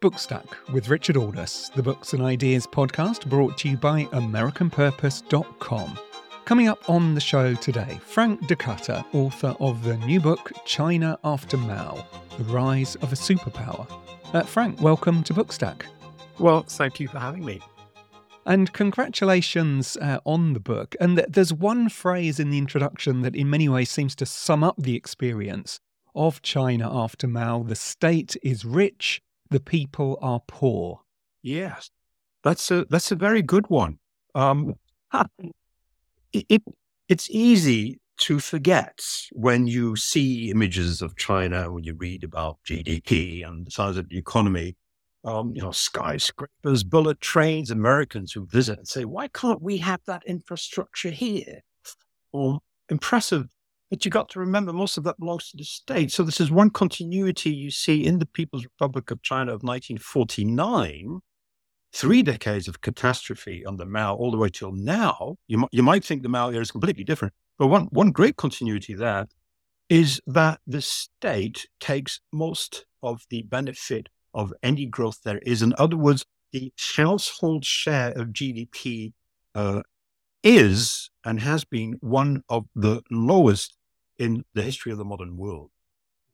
Bookstack with Richard Aldous, the Books and Ideas podcast brought to you by AmericanPurpose.com. Coming up on the show today, Frank Dikötter, author of the new book China After Mao The Rise of a Superpower. Uh, Frank, welcome to Bookstack. Well, thank you for having me. And congratulations uh, on the book. And th- there's one phrase in the introduction that, in many ways, seems to sum up the experience of China after Mao. The state is rich, the people are poor. Yes, that's a that's a very good one. Um, it, it, it's easy to forget when you see images of China, when you read about GDP and the size of the economy. Um, you know, skyscrapers, bullet trains, Americans who visit and say, why can't we have that infrastructure here? Or impressive but you've got to remember most of that belongs to the state. So this is one continuity you see in the People's Republic of China of 1949, three decades of catastrophe under Mao all the way till now. You, you might think the Mao era is completely different, but one, one great continuity there is that the state takes most of the benefit of any growth there is. In other words, the household share of GDP uh, is and has been one of the lowest in the history of the modern world.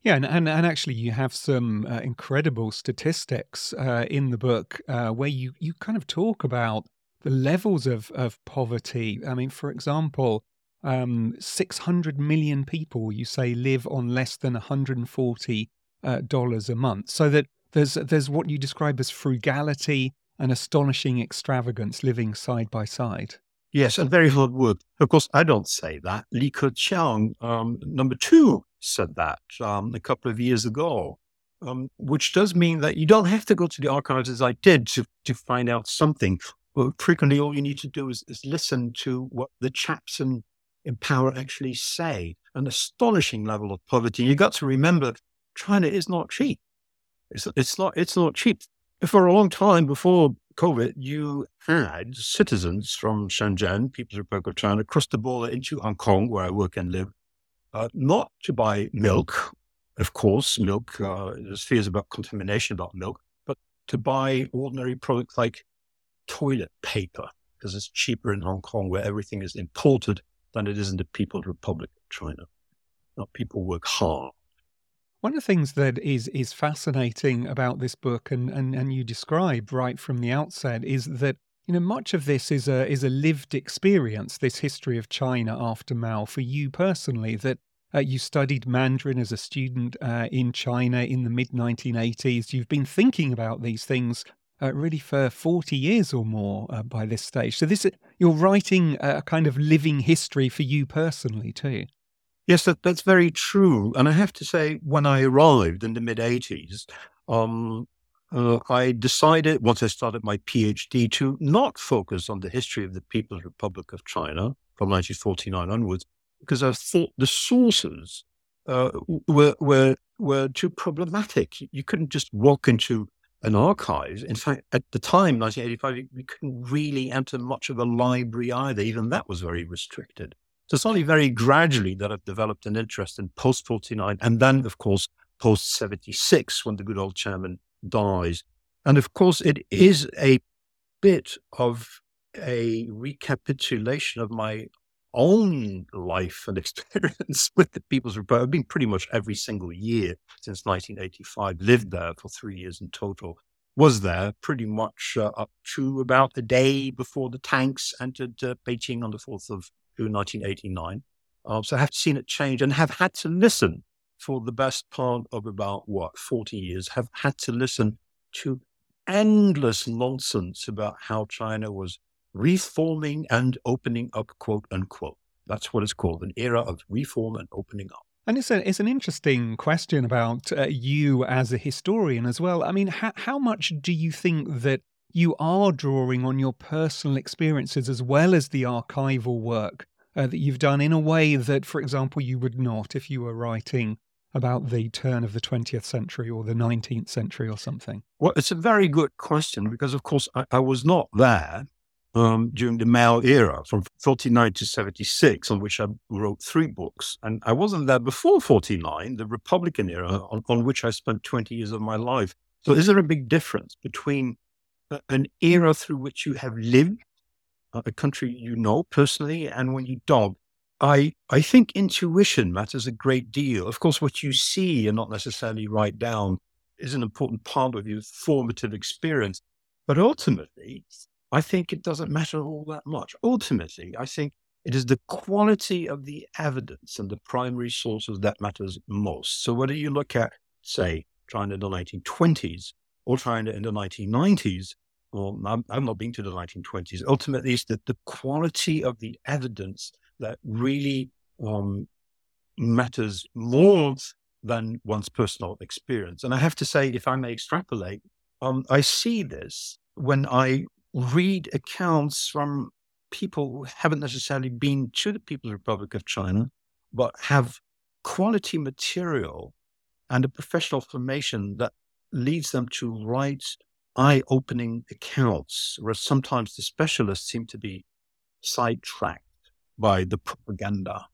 Yeah, and, and, and actually, you have some uh, incredible statistics uh, in the book uh, where you, you kind of talk about the levels of, of poverty. I mean, for example, um, 600 million people, you say, live on less than $140 uh, a month. So that there's, there's what you describe as frugality and astonishing extravagance living side by side. Yes, and very hard work. Of course, I don't say that. Li Keqiang, um, number two, said that um, a couple of years ago, um, which does mean that you don't have to go to the archives as I did to, to find out something. Well, frequently, all you need to do is, is listen to what the chaps in, in power actually say. An astonishing level of poverty. You've got to remember, China is not cheap. It's, it's not. It's not cheap. For a long time before COVID, you had citizens from Shenzhen, People's Republic of China, cross the border into Hong Kong, where I work and live, uh, not to buy milk, of course, milk, uh, there's fears about contamination about milk, but to buy ordinary products like toilet paper, because it's cheaper in Hong Kong, where everything is imported, than it is in the People's Republic of China. Now, people work hard one of the things that is is fascinating about this book, and, and, and you describe right from the outset, is that you know much of this is a is a lived experience. This history of China after Mao for you personally. That uh, you studied Mandarin as a student uh, in China in the mid 1980s. You've been thinking about these things uh, really for 40 years or more uh, by this stage. So this you're writing a kind of living history for you personally too. Yes, that, that's very true. And I have to say, when I arrived in the mid 80s, um, uh, I decided once I started my PhD to not focus on the history of the People's Republic of China from 1949 onwards, because I thought the sources uh, were, were, were too problematic. You couldn't just walk into an archive. In fact, at the time, 1985, you couldn't really enter much of a library either. Even that was very restricted. So it's only very gradually that I've developed an interest in post 49 and then, of course, post 76 when the good old chairman dies. And of course, it is a bit of a recapitulation of my own life and experience with the People's Republic. I've been pretty much every single year since 1985, lived there for three years in total, was there pretty much uh, up to about the day before the tanks entered uh, Beijing on the 4th of 1989. Um, so I have seen it change and have had to listen for the best part of about what 40 years have had to listen to endless nonsense about how China was reforming and opening up, quote unquote. That's what it's called an era of reform and opening up. And it's, a, it's an interesting question about uh, you as a historian as well. I mean, ha- how much do you think that you are drawing on your personal experiences as well as the archival work uh, that you've done in a way that, for example, you would not if you were writing about the turn of the 20th century or the 19th century or something? Well, it's a very good question because, of course, I, I was not there um, during the Mao era from 49 to 76, on which I wrote three books. And I wasn't there before 49, the Republican era, on, on which I spent 20 years of my life. So is there a big difference between an era through which you have lived, uh, a country you know personally, and when you don't? I, I think intuition matters a great deal. Of course, what you see and not necessarily write down is an important part of your formative experience. But ultimately, I think it doesn't matter all that much. Ultimately, I think it is the quality of the evidence and the primary sources that matters most. So whether you look at, say, China in the 1920s or China in the 1990s, well, I'm not being to the 1920s. Ultimately, it's the, the quality of the evidence that really um, matters more than one's personal experience. And I have to say, if I may extrapolate, um, I see this when I read accounts from people who haven't necessarily been to the People's Republic of China, but have quality material and a professional formation that leads them to write eye opening accounts, where sometimes the specialists seem to be sidetracked by the propaganda.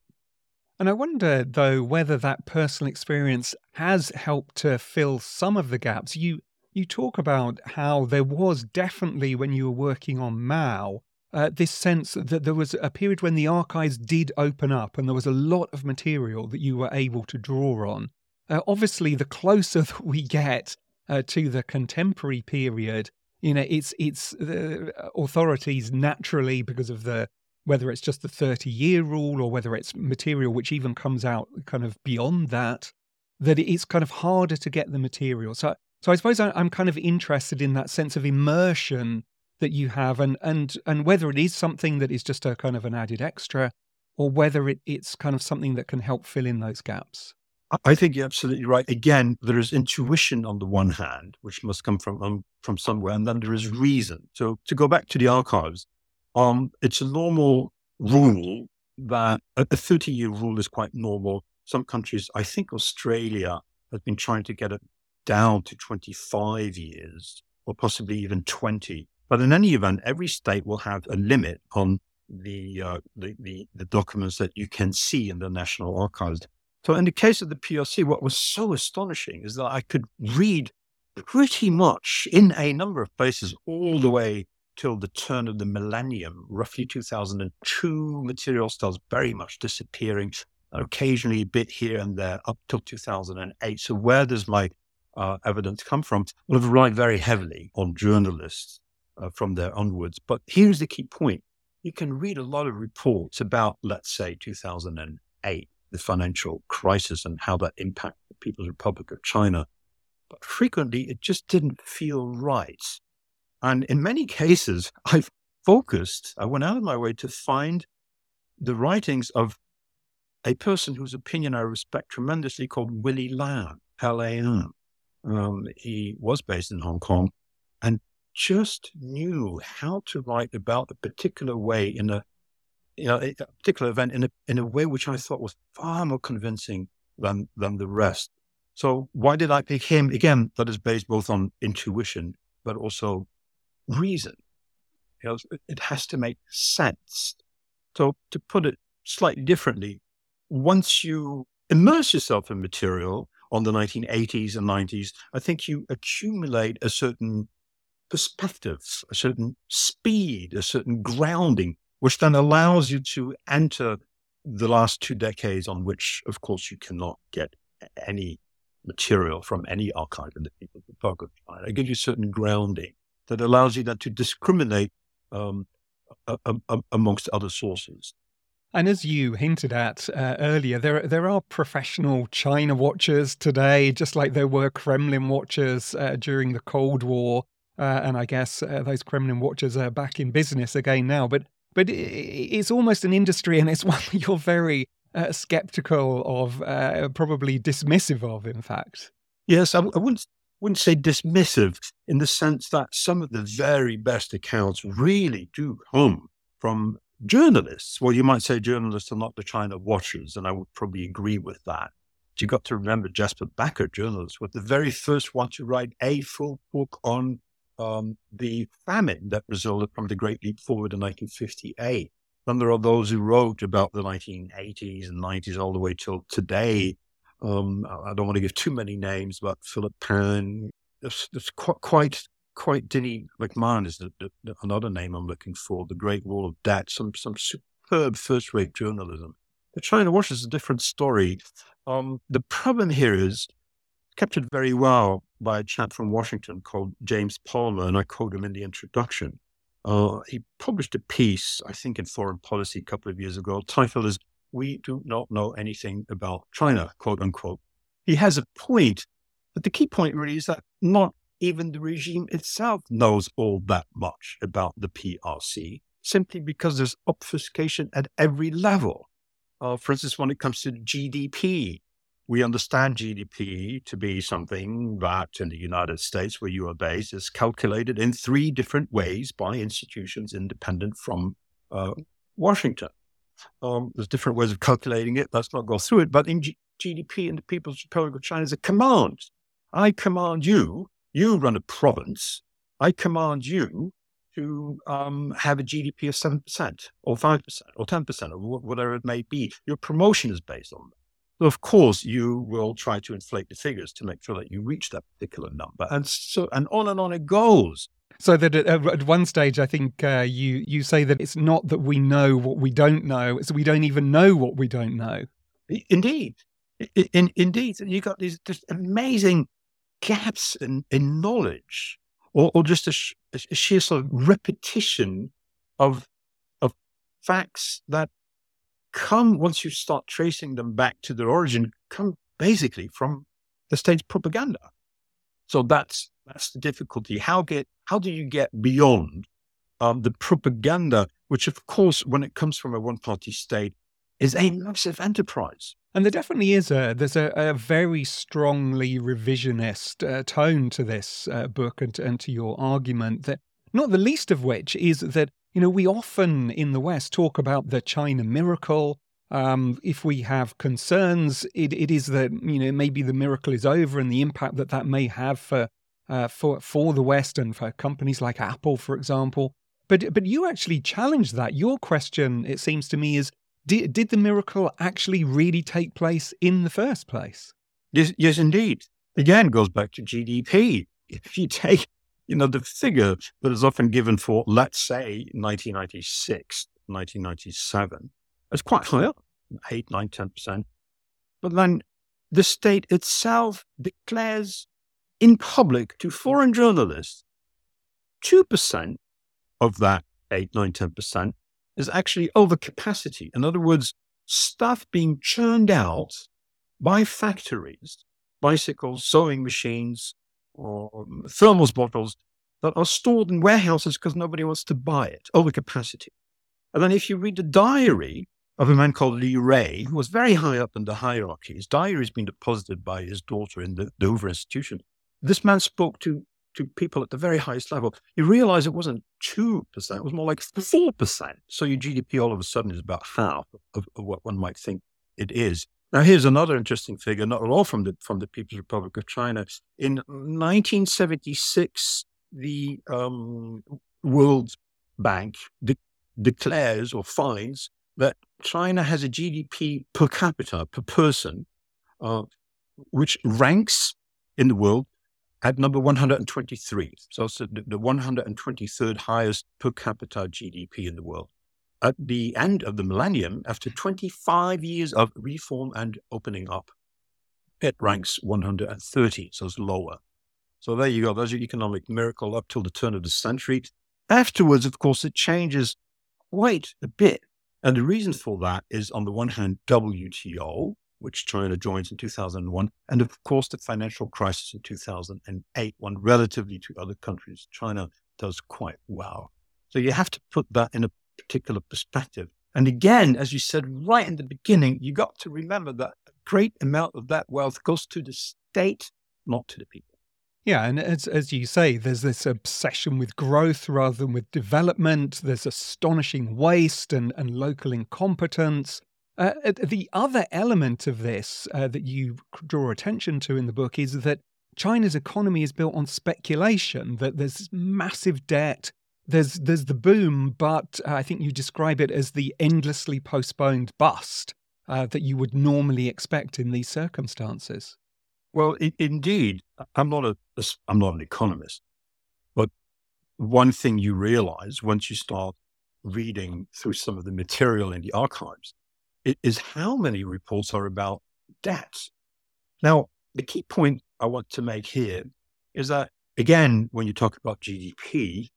And I wonder, though, whether that personal experience has helped to fill some of the gaps. You you talk about how there was definitely when you were working on Mao uh, this sense that there was a period when the archives did open up and there was a lot of material that you were able to draw on. Uh, obviously, the closer that we get uh, to the contemporary period, you know, it's it's the authorities naturally because of the whether it's just the 30 year rule or whether it's material which even comes out kind of beyond that, that it's kind of harder to get the material. So, so I suppose I'm kind of interested in that sense of immersion that you have and, and, and whether it is something that is just a kind of an added extra or whether it, it's kind of something that can help fill in those gaps. I think you're absolutely right. Again, there is intuition on the one hand, which must come from um, from somewhere, and then there is reason. So to go back to the archives, um, it's a normal rule that a 30 year rule is quite normal. Some countries, I think Australia has been trying to get it down to 25 years or possibly even 20. But in any event, every state will have a limit on the, uh, the, the, the documents that you can see in the National Archives. So in the case of the PRC, what was so astonishing is that I could read pretty much in a number of places all the way till the turn of the millennium, roughly 2002, material starts very much disappearing, occasionally a bit here and there up till 2008. So where does my uh, evidence come from? Well, I've relied very heavily on journalists uh, from there onwards. But here's the key point. You can read a lot of reports about, let's say, 2008, the financial crisis and how that impacted the People's Republic of China. But frequently, it just didn't feel right and in many cases, I've focused, I went out of my way to find the writings of a person whose opinion I respect tremendously called Willie Lam, L-A-M. Um, he was based in Hong Kong and just knew how to write about a particular way in a, you know, a particular event in a, in a way which I thought was far more convincing than, than the rest. So why did I pick him? Again, that is based both on intuition, but also reason. You know, it has to make sense. So to put it slightly differently, once you immerse yourself in material on the 1980s and 90s, I think you accumulate a certain perspective, a certain speed, a certain grounding, which then allows you to enter the last two decades on which, of course, you cannot get any material from any archive in the Republic of China. It gives you certain grounding that allows you then to discriminate um, a, a, amongst other sources. And as you hinted at uh, earlier, there there are professional China watchers today, just like there were Kremlin watchers uh, during the Cold War, uh, and I guess uh, those Kremlin watchers are back in business again now. But but it's almost an industry, and it's one you're very uh, skeptical of, uh, probably dismissive of, in fact. Yes, I, I wouldn't wouldn't say dismissive in the sense that some of the very best accounts really do come from journalists. Well, you might say journalists are not the China watchers, and I would probably agree with that. But you got to remember Jasper Becker, journalist, was the very first one to write a full book on um, the famine that resulted from the Great Leap Forward in 1958. Then there are those who wrote about the 1980s and 90s all the way till today um, I don't want to give too many names, but Philip Pan, there's, there's quite, quite, quite Dinny McMahon is the, the, another name I'm looking for. The Great Wall of Debt, some some superb first-rate journalism. The China Watch is a different story. Um, the problem here is captured very well by a chap from Washington called James Palmer, and I quote him in the introduction. Uh, he published a piece, I think, in Foreign Policy a couple of years ago. Title is "We Do Not Know Anything About China," quote unquote. He has a point, but the key point really is that not even the regime itself knows all that much about the PRC, simply because there's obfuscation at every level. Uh, for instance, when it comes to GDP, we understand GDP to be something that in the United States, where you are based, is calculated in three different ways by institutions independent from uh, Washington. Um, there's different ways of calculating it. Let's not go through it. But in G- GDP in the People's Republic of China is a command. I command you, you run a province. I command you to um, have a GDP of 7% or 5% or 10% or whatever it may be. Your promotion is based on that. So of course, you will try to inflate the figures to make sure that you reach that particular number, and so and on and on it goes. So that at, at one stage, I think uh, you you say that it's not that we know what we don't know; it's we don't even know what we don't know. Indeed, in, indeed, you got these just amazing gaps in, in knowledge, or, or just a, sh- a sheer sort of repetition of of facts that come once you start tracing them back to their origin, come basically from the state's propaganda. So that's that's the difficulty. How get how do you get beyond um, the propaganda, which of course, when it comes from a one-party state, is a massive enterprise. And there definitely is a there's a, a very strongly revisionist uh, tone to this uh, book and, and to your argument that not the least of which is that you know, we often in the West talk about the China miracle. Um, if we have concerns, it, it is that you know maybe the miracle is over and the impact that that may have for uh, for for the West and for companies like Apple, for example. But but you actually challenge that. Your question, it seems to me, is did did the miracle actually really take place in the first place? Yes, yes, indeed. Again, goes back to GDP. If you take you know, the figure that is often given for, let's say, 1996, 1997, is quite high up, 8, 9, 10%. But then the state itself declares in public to foreign journalists 2% of that 8, 9, 10% is actually overcapacity. In other words, stuff being churned out by factories, bicycles, sewing machines, or thermos bottles that are stored in warehouses because nobody wants to buy it, overcapacity. And then if you read the diary of a man called Li Rui, who was very high up in the hierarchy, his diary has been deposited by his daughter in the Hoover Institution. This man spoke to, to people at the very highest level. You realize it wasn't 2%, it was more like 4%. So your GDP all of a sudden is about half of, of what one might think it is. Now, here's another interesting figure, not at all from the from the People's Republic of China. In 1976, the um, World Bank de- declares or finds that China has a GDP per capita per person, uh, which ranks in the world at number 123. So it's the, the 123rd highest per capita GDP in the world at the end of the millennium, after 25 years of reform and opening up, it ranks 130, so it's lower. So there you go. There's your economic miracle up till the turn of the century. Afterwards, of course, it changes quite a bit. And the reason for that is, on the one hand, WTO, which China joins in 2001, and of course, the financial crisis in 2008, when relatively to other countries, China does quite well. So you have to put that in a particular perspective. And again, as you said right in the beginning, you got to remember that a great amount of that wealth goes to the state, not to the people. Yeah, and as as you say, there's this obsession with growth rather than with development. There's astonishing waste and, and local incompetence. Uh, uh the other element of this uh, that you draw attention to in the book is that China's economy is built on speculation. That there's massive debt, there's there's the boom, but uh, I think you describe it as the endlessly postponed bust uh, that you would normally expect in these circumstances. Well, indeed, I'm not a I'm not an economist, but one thing you realize once you start reading through some of the material in the archives is how many reports are about debts. Now, the key point I want to make here is that again, when you talk about GDP,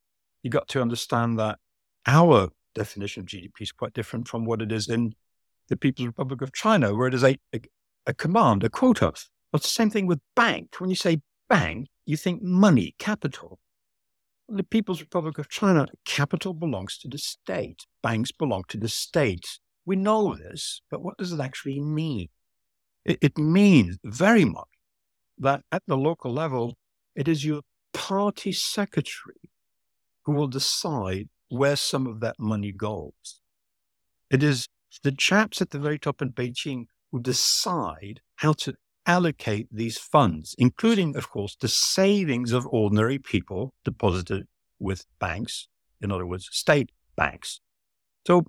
you got to understand that our definition of GDP is quite different from what it is in the People's Republic of China, where it is a, a, a command, a quota. But the same thing with bank. When you say bank, you think money, capital. In the People's Republic of China, capital belongs to the state. Banks belong to the state. We know this, but what does it actually mean? It, it means very much that at the local level, it is your party secretary who will decide where some of that money goes. It is the chaps at the very top in Beijing who decide how to allocate these funds, including, of course, the savings of ordinary people deposited with banks, in other words, state banks. So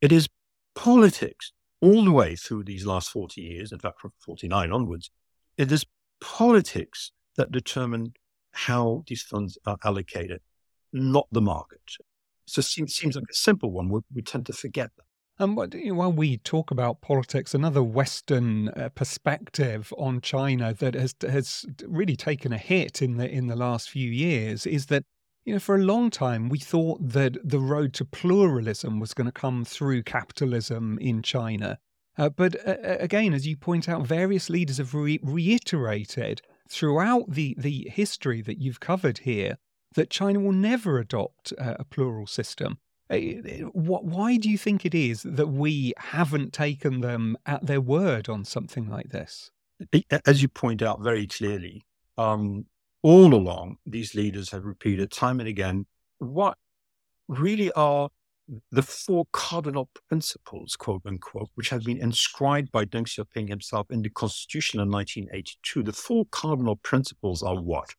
it is politics all the way through these last 40 years, in fact, from 49 onwards. It is politics that determine how these funds are allocated, not the market. So it seems, seems like a simple one. We, we tend to forget that. And while we talk about politics, another Western uh, perspective on China that has has really taken a hit in the in the last few years is that you know for a long time we thought that the road to pluralism was going to come through capitalism in China. Uh, but uh, again, as you point out, various leaders have re- reiterated throughout the the history that you've covered here that China will never adopt a plural system. Why do you think it is that we haven't taken them at their word on something like this? As you point out very clearly, um, all along, these leaders have repeated time and again what really are the four cardinal principles, quote unquote, which have been inscribed by Deng Xiaoping himself in the Constitution of 1982. The four cardinal principles are what?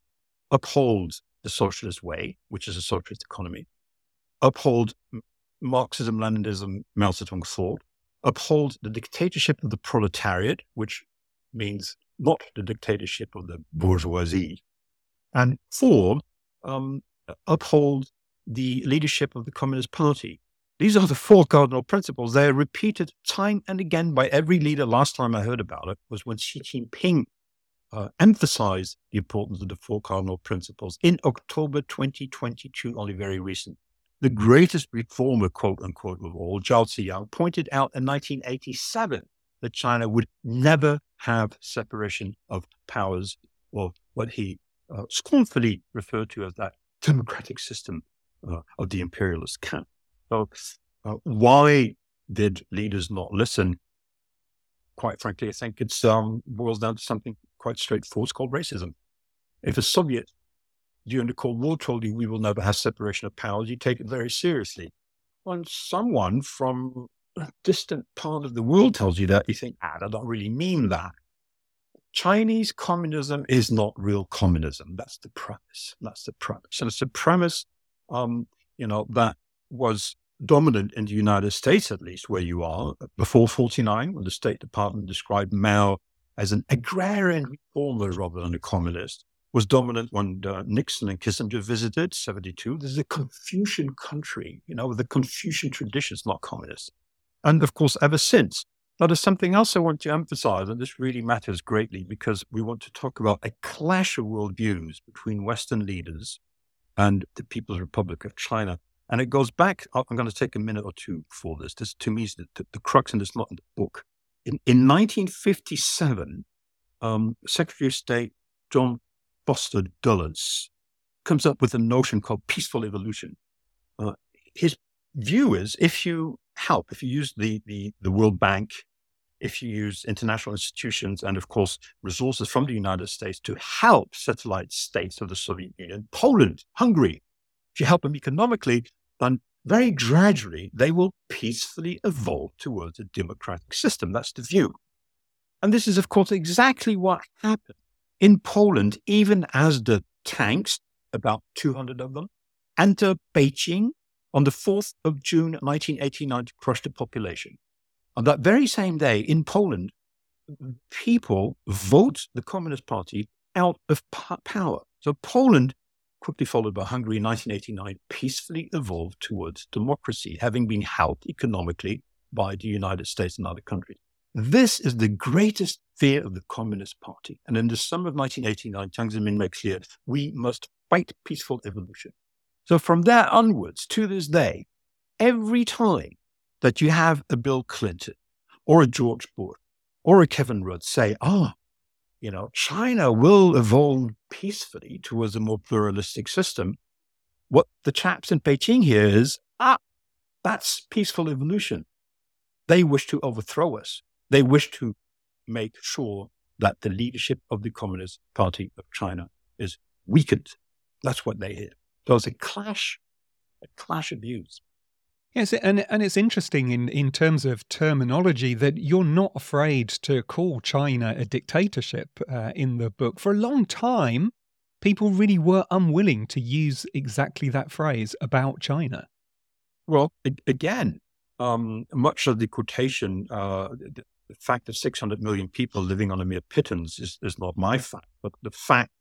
Uphold the socialist way, which is a socialist economy uphold Marxism, Leninism, Mao Zedong thought, uphold the dictatorship of the proletariat, which means not the dictatorship of the bourgeoisie, and four, um, uphold the leadership of the Communist Party. These are the four cardinal principles. They are repeated time and again by every leader. Last time I heard about it was when Xi Jinping uh, emphasized the importance of the four cardinal principles in October 2022, only very recent. The greatest reformer, quote unquote, of all, Zhao Ziyang, pointed out in 1987 that China would never have separation of powers, or what he uh, scornfully referred to as that democratic system uh, of the imperialist camp. So, uh, why did leaders not listen? Quite frankly, I think it um, boils down to something quite straightforward. It's called racism. If a Soviet during the Cold War told you we will never have separation of powers, you take it very seriously. When someone from a distant part of the world tells you that, you think, ah, that don't really mean that. Chinese communism is not real communism. That's the premise. That's the premise. And it's a premise, um, you know, that was dominant in the United States, at least where you are, before 49, when the State Department described Mao as an agrarian reformer rather than a communist was dominant when uh, Nixon and Kissinger visited, 72. This is a Confucian country, you know, with the Confucian traditions, not communist. And of course, ever since. Now, there's something else I want to emphasize, and this really matters greatly because we want to talk about a clash of worldviews between Western leaders and the People's Republic of China. And it goes back, I'm going to take a minute or two for this. This, to me, is the, the, the crux and it's not in the book. In, in 1957, um, Secretary of State John Foster Dulles comes up with a notion called peaceful evolution. Uh, his view is if you help, if you use the, the, the World Bank, if you use international institutions and, of course, resources from the United States to help satellite states of the Soviet Union, Poland, Hungary, if you help them economically, then very gradually they will peacefully evolve towards a democratic system. That's the view. And this is, of course, exactly what happened in Poland, even as the tanks, about 200 of them, enter Beijing on the 4th of June 1989 to crush the population. On that very same day in Poland, people vote the Communist Party out of power. So Poland, quickly followed by Hungary in 1989, peacefully evolved towards democracy, having been helped economically by the United States and other countries. This is the greatest fear of the Communist Party. And in the summer of 1989, Jiang Zemin makes clear we must fight peaceful evolution. So from there onwards to this day, every time that you have a Bill Clinton or a George Bush or a Kevin Rudd say, ah, oh, you know, China will evolve peacefully towards a more pluralistic system. What the chaps in Beijing here is, ah, that's peaceful evolution. They wish to overthrow us. They wish to make sure that the leadership of the Communist Party of China is weakened. That's what they hear. So it's a clash, a clash of views. Yes, and and it's interesting in, in terms of terminology that you're not afraid to call China a dictatorship uh, in the book. For a long time, people really were unwilling to use exactly that phrase about China. Well, again, um, much of the quotation, uh, the, fact of 600 million people living on a mere pittance is, is not my fact, but the fact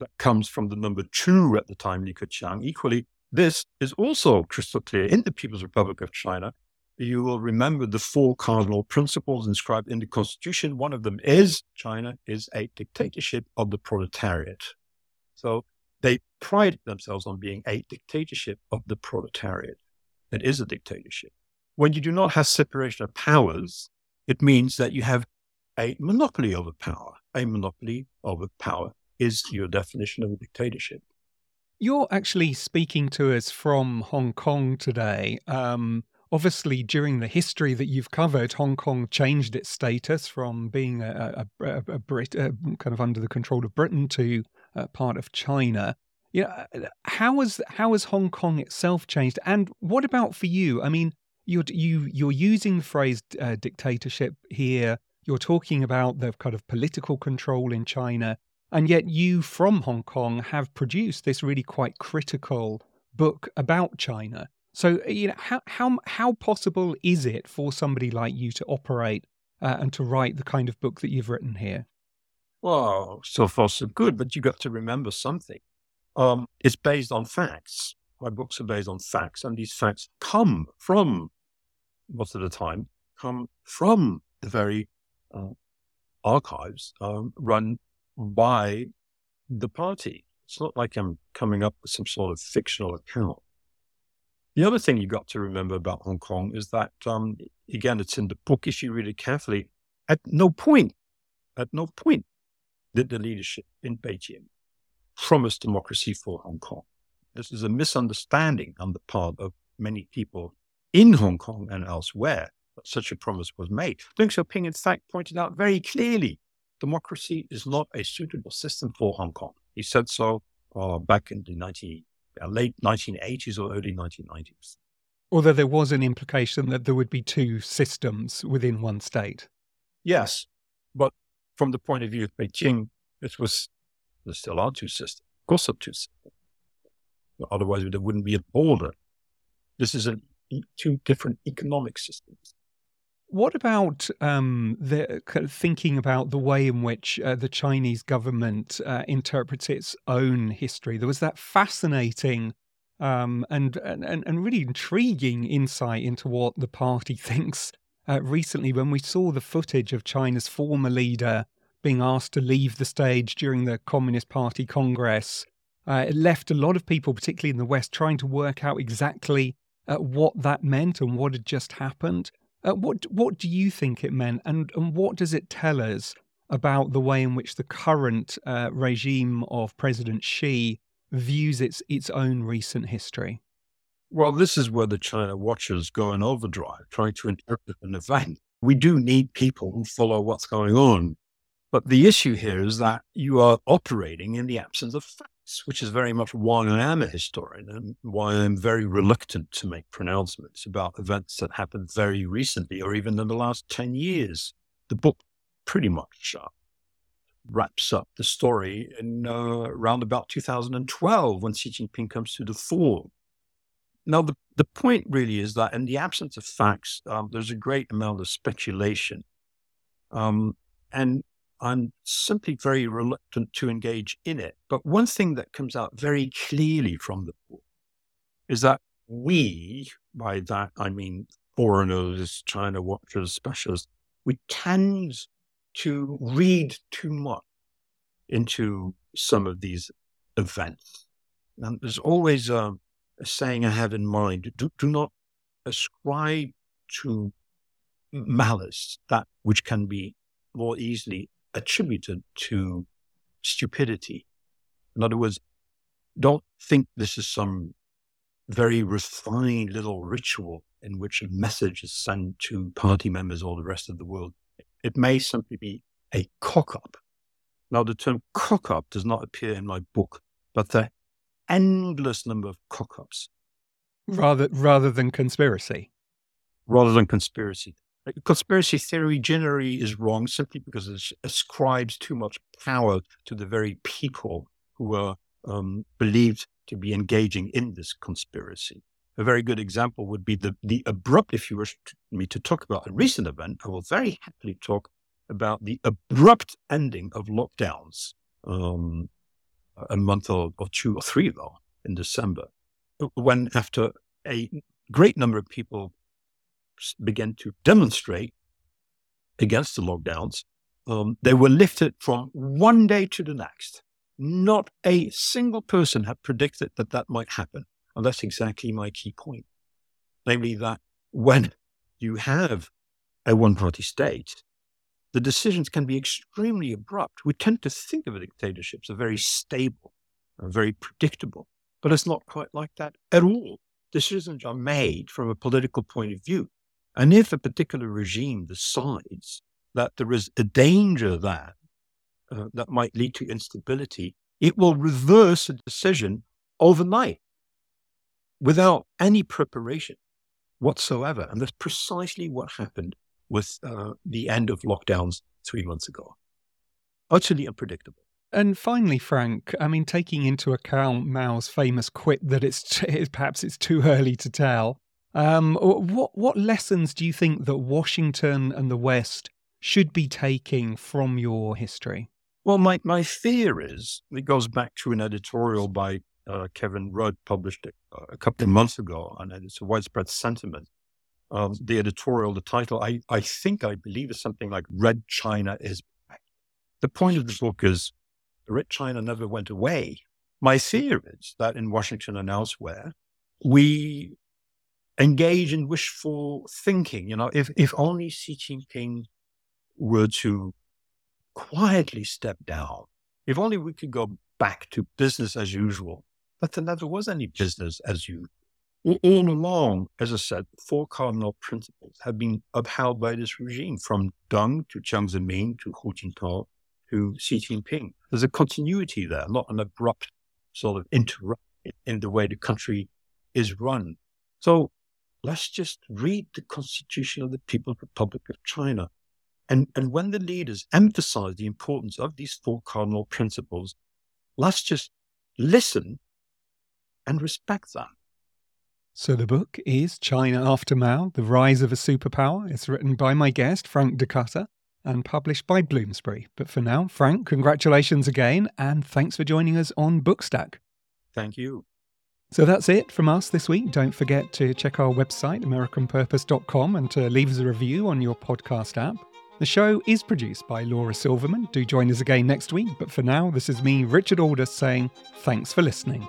that comes from the number two at the time, Li Keqiang, equally this is also crystal clear in the People's Republic of China. You will remember the four cardinal principles inscribed in the constitution. One of them is China is a dictatorship of the proletariat. So they pride themselves on being a dictatorship of the proletariat. It is a dictatorship. When you do not have separation of powers, it means that you have a monopoly over power. A monopoly over power is your definition of a dictatorship. You're actually speaking to us from Hong Kong today. Um, obviously, during the history that you've covered, Hong Kong changed its status from being a, a, a, a Brit, uh, kind of under the control of Britain to uh, part of China. You know, how has how has Hong Kong itself changed? And what about for you? I mean, you're you you're using the phrase uh, dictatorship here. You're talking about the kind of political control in China. And yet, you from Hong Kong have produced this really quite critical book about China. So, you know, how how how possible is it for somebody like you to operate uh, and to write the kind of book that you've written here? Well, so far so good, but you've got to remember something. Um, it's based on facts. My books are based on facts, and these facts come from most of the time come from the very uh, archives um, run by the party. It's not like I'm coming up with some sort of fictional account. The other thing you got to remember about Hong Kong is that, um, again, it's in the book. If you read it carefully, at no point, at no point did the leadership in Beijing promise democracy for Hong Kong. This is a misunderstanding on the part of many people in Hong Kong and elsewhere that such a promise was made. Deng Xiaoping, in fact, pointed out very clearly democracy is not a suitable system for Hong Kong. He said so uh, back in the 19, uh, late 1980s or early 1990s. Although there was an implication that there would be two systems within one state. Yes, but from the point of view of Beijing, it was there still are two systems. Of course, there are two systems. Otherwise, there wouldn't be a border. This is a, two different economic systems. What about um, the thinking about the way in which uh, the Chinese government uh, interprets its own history? There was that fascinating um, and, and and really intriguing insight into what the party thinks uh, recently when we saw the footage of China's former leader being asked to leave the stage during the Communist Party Congress. Uh, it left a lot of people, particularly in the West, trying to work out exactly uh, what that meant and what had just happened. Uh, what what do you think it meant, and and what does it tell us about the way in which the current uh, regime of President Xi views its its own recent history? Well, this is where the China watchers go in overdrive, trying to interpret an event. We do need people who follow what's going on. But the issue here is that you are operating in the absence of facts which is very much why I am a historian and why I'm very reluctant to make pronouncements about events that happened very recently or even in the last 10 years. The book pretty much uh, wraps up the story in uh, around about 2012 when Xi Jinping comes to the fore. Now, the, the point really is that in the absence of facts, um, there's a great amount of speculation. Um, and I'm simply very reluctant to engage in it. But one thing that comes out very clearly from the book is that we, by that I mean foreigners, China watchers, specialists, we tend to read too much into some of these events. And there's always a, a saying I have in mind do, do not ascribe to malice that which can be more easily attributed to stupidity. In other words, don't think this is some very refined little ritual in which a message is sent to party members or the rest of the world. It may simply be a cock up. Now, the term cock up does not appear in my book, but the endless number of cock ups. Rather, rather than conspiracy. Rather than conspiracy. Conspiracy theory generally is wrong simply because it ascribes too much power to the very people who are um, believed to be engaging in this conspiracy. A very good example would be the, the abrupt, if you wish me to talk about a recent event, I will very happily talk about the abrupt ending of lockdowns um, a month or, or two or three ago in December, when after a great number of people began to demonstrate against the lockdowns, um, they were lifted from one day to the next. Not a single person had predicted that that might happen. And that's exactly my key point. Namely, that when you have a one party state, the decisions can be extremely abrupt. We tend to think of a dictatorship as very stable, and very predictable, but it's not quite like that at all. Decisions are made from a political point of view. And if a particular regime decides that there is a danger that uh, that might lead to instability, it will reverse a decision overnight without any preparation whatsoever. And that's precisely what happened with uh, the end of lockdowns three months ago. Utterly unpredictable. And finally, Frank, I mean, taking into account Mao's famous quip that it's perhaps it's too early to tell, um, what what lessons do you think that Washington and the West should be taking from your history? Well, my, my fear is it goes back to an editorial by uh, Kevin Rudd published a, a, couple of months ago, and it's a widespread sentiment um, the editorial, the title, I, I think, I believe is something like Red China is back. The point of the book is Red China never went away. My fear is that in Washington and elsewhere, we engage in wishful thinking. You know, if, if only Xi Jinping were to quietly step down, if only we could go back to business as usual, but there never was any business as usual all along, as I said, four cardinal principles have been upheld by this regime from Deng to Jiang Zemin to Hu Jintao to Xi Jinping. There's a continuity there, not an abrupt sort of interrupt in the way the country is run. So let's just read the Constitution of the People's Republic of China. And, and when the leaders emphasize the importance of these four cardinal principles, let's just listen and respect them. So the book is China After Mao, The Rise of a Superpower. It's written by my guest, Frank de and published by Bloomsbury. But for now, Frank, congratulations again, and thanks for joining us on Bookstack. Thank you. So that's it from us this week. Don't forget to check our website, AmericanPurpose.com, and to leave us a review on your podcast app. The show is produced by Laura Silverman. Do join us again next week. But for now, this is me, Richard Aldous, saying thanks for listening.